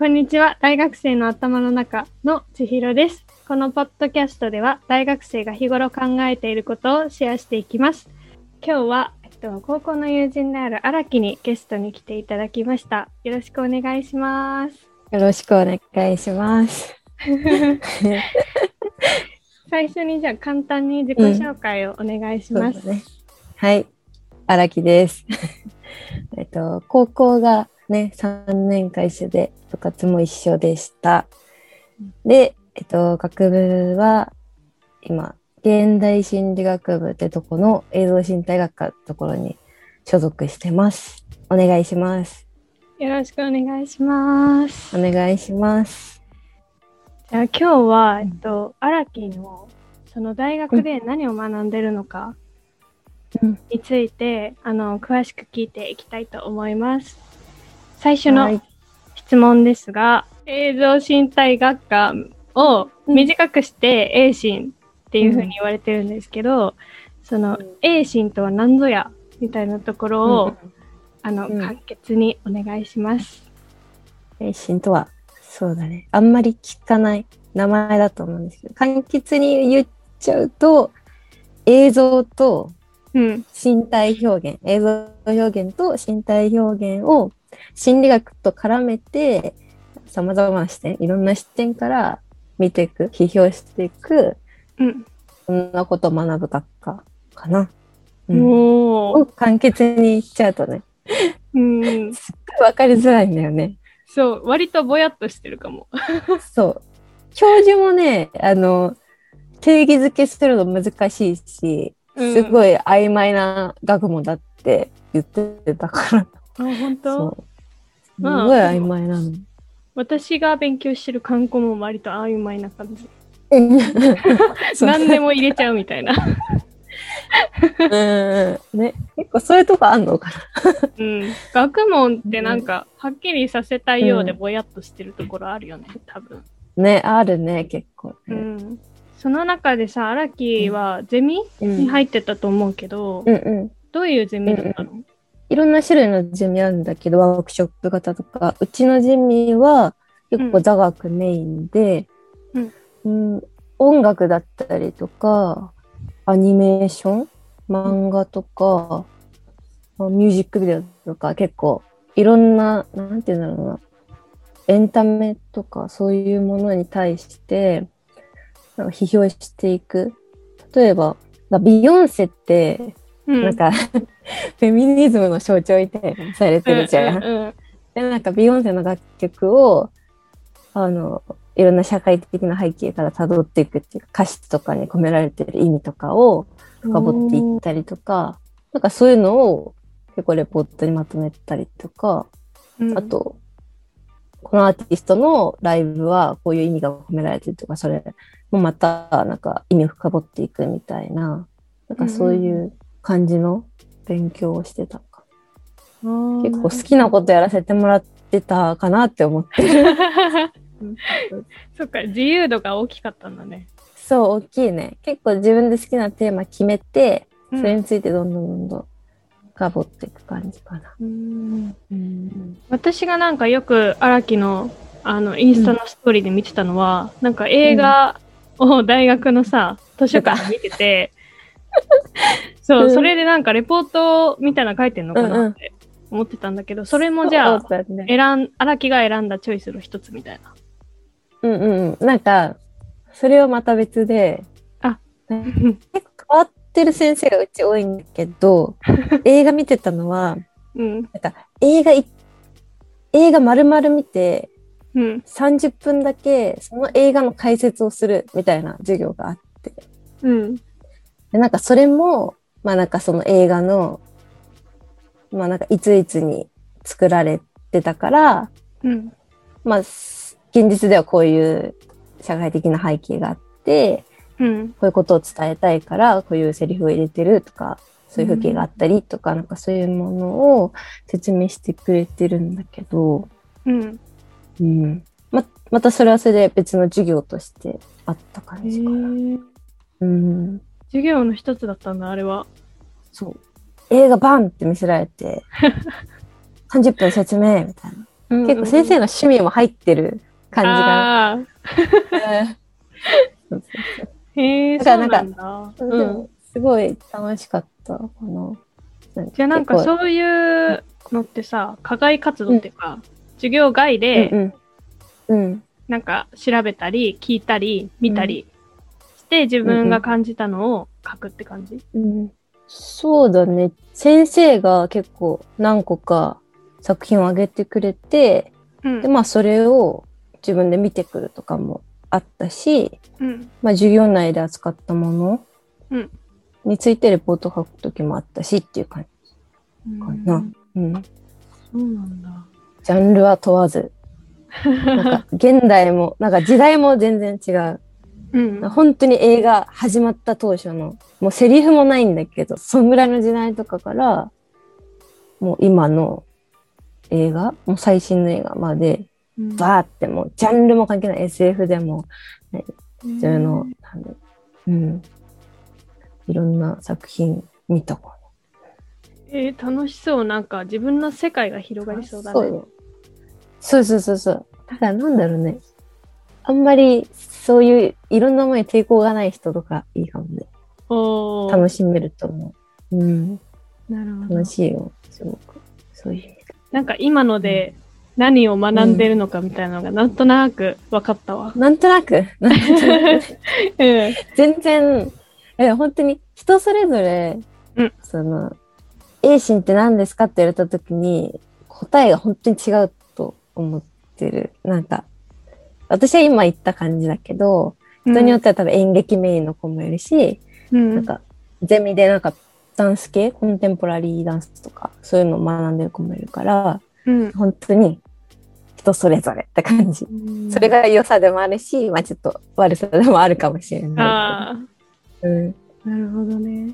こんにちは。大学生の頭の中の千尋です。このポッドキャストでは、大学生が日頃考えていることをシェアしていきます。今日は、えっと、高校の友人である荒木にゲストに来ていただきました。よろしくお願いします。よろしくお願いします。最初にじゃあ簡単に自己紹介をお願いします。そうだね。はい。荒木です。えっと、高校がね、3年間一緒で、部活も一緒でした。で、えっと、学部は、今、現代心理学部ってとこの映像身体学科ってところに所属してます。お願いします。よろしくお願いします。お願いします。じゃあ今日は、えっと、荒木のその大学で何を学んでるのかうんについて、あの詳しく聞いていきたいと思います。最初のはい。質問ですが、映像身体学科を短くして映心っていうふうに言われてるんですけど、そのうん映心とは何ぞやみたいなところを、あの、うん簡潔にお願いします。精神とは、そうだね。あんまり聞かない名前だと思うんですけど、簡潔に言っちゃうと、映像とうん。身体表現、映像表現と身体表現を心理学と絡めて、様々な視点、いろんな視点から見ていく、批評していく、うん。そんなことを学ぶ学科かな。うん、簡潔に言っちゃうとね、うん。すっごいわかりづらいんだよね。そう、割とぼやっとしてるかも。そう。教授もね、あの、定義づけするの難しいし、すごい。い曖昧な学問だって言ってたから。あ、本当？すまあごい曖昧なの。私が勉強してる観光も割と曖昧な感じ。何でも入れちゃうみたいな。うんね、結構そういうとこあんのかうん。学問ってなんか、はっきりさせたいようでぼやっとしてるところあるよね、多分。な。ね、あるね、結構うね。ん。その中でさ、荒木はゼミうんに入ってたと思うけど、うんうん。どういうゼミだったの？いろんな種類のゼミあるんだけど、ワークショップ型とか、うちのゼミは結構座学メインで、うん。音楽だったりとか、アニメーション、漫画とか、まあミュージックビデオとか結構いろんな、なんていうんだろうな、エンタメとかそういうものに対して批評していく。例えば、ビヨンセってうん。なんか、フェミニズムの象徴みたいにされてるじゃん。うんうんうんで、なんかビヨンセの楽曲を、あの、いろんな社会的な背景から辿っていくっていうか、歌詞とかに込められてる意味とかを深掘っていったりとか、なんかそういうのを結構レポートにまとめたりとか、うんあと、このアーティストのライブはこういう意味が込められてるとか、それもまたなんか意味を深掘っていくみたいな、なんかそういう感じの勉強をしてたか結構好きなことやらせてもらってたかなって思ってる。そっか、自由度が大きかったんだね。そう、大きいね。結構自分で好きなテーマ決めて、うんそれについてどんどんどんどん深掘っていく感じかな。うんうん。私がなんかよく荒木のあのインスタのストーリーで見てたのは、なんか映画を大学のさ、図書館で見てて、そう、うんそれでなんかレポートみたいなの書いてんのかなって思ってたんだけど、それもじゃあ、ね。選ん、荒木が選んだチョイスの一つみたいな。うんうんうん。なんか、それはまた別で、あね結構変わってる先生がうち多いんだけど、映画見てたのは、うん、なんか映画い、映画丸々見て、うん、30分だけその映画の解説をするみたいな授業があって。うん、でなんかそれも、まあなんかその映画の、まあなんかいついつに作られてたから、うん、まあす現実ではこういう社会的な背景があって、うん、こういうことを伝えたいから、こういうセリフを入れてるとか、そういう風景があったりとか、なんかそういうものを説明してくれてるんだけど、うん。うん。ま、またそれはそれで別の授業としてあった感へじかな。ーうん。授業の一つだったんだ、あれは。そう。映画バンって見せられて、30分説明みたいな。結構先生の趣味も入ってる感じが。へえ、だからなんんなだ。でうんもすごい楽しかったかな。じゃあなんかそういうのってさ、課外活動っていうか、授業外で、うんうん。うん。なんか調べたり、聞いたり、見たりして、自分が感じたのを書くって感じ？うん、そうだね。先生が結構何個か作品をあげてくれて、うんで、まあそれを自分で見てくるとかもあったし、うん。まあ授業内で扱ったものうんについてレポート書くときもあったしっていう感じかな。うんうん。そうなんだ。ジャンルは問わず。なんか 現代も、なんか時代も全然違う。うん。本当に映画始まった当初の、もうセリフもないんだけど、そんぐらいの時代とかから、もう今の映画、もう最新の映画まで、うんバーってもうジャンルも関係ない SF でも、普通の、なんだうん。いろんな作品見たかえー楽しそう。なんか自分の世界が広がな。りそうだね。そうよそうそうそうそう。だなんだろうね。あんまりそういういろんなものに抵抗がない人とかいいかもね。楽しめると思う。うん。なるほど楽。しいよ。すごく。そういう。なんか今ので何を学んでるのかみたいなのがなんとなく分かったわ。なんとなく、なんとなくうん。全然、え、本当に人それぞれ、うんその、A 心って何ですかって言われた時に、答えが本当に違うと思ってる。なんか、私は今言った感じだけど、人によっては多分演劇メインの子もいるし、うん、なんか、ゼミでなんか、ダンス系、コンテンポラリーダンスとか、そういうのを学んでる子もいるから、うん、本当に人それぞれって感じ。うんそれが良さでもあるし、まあちょっと悪さでもあるかもしれない。うん。なるほどね。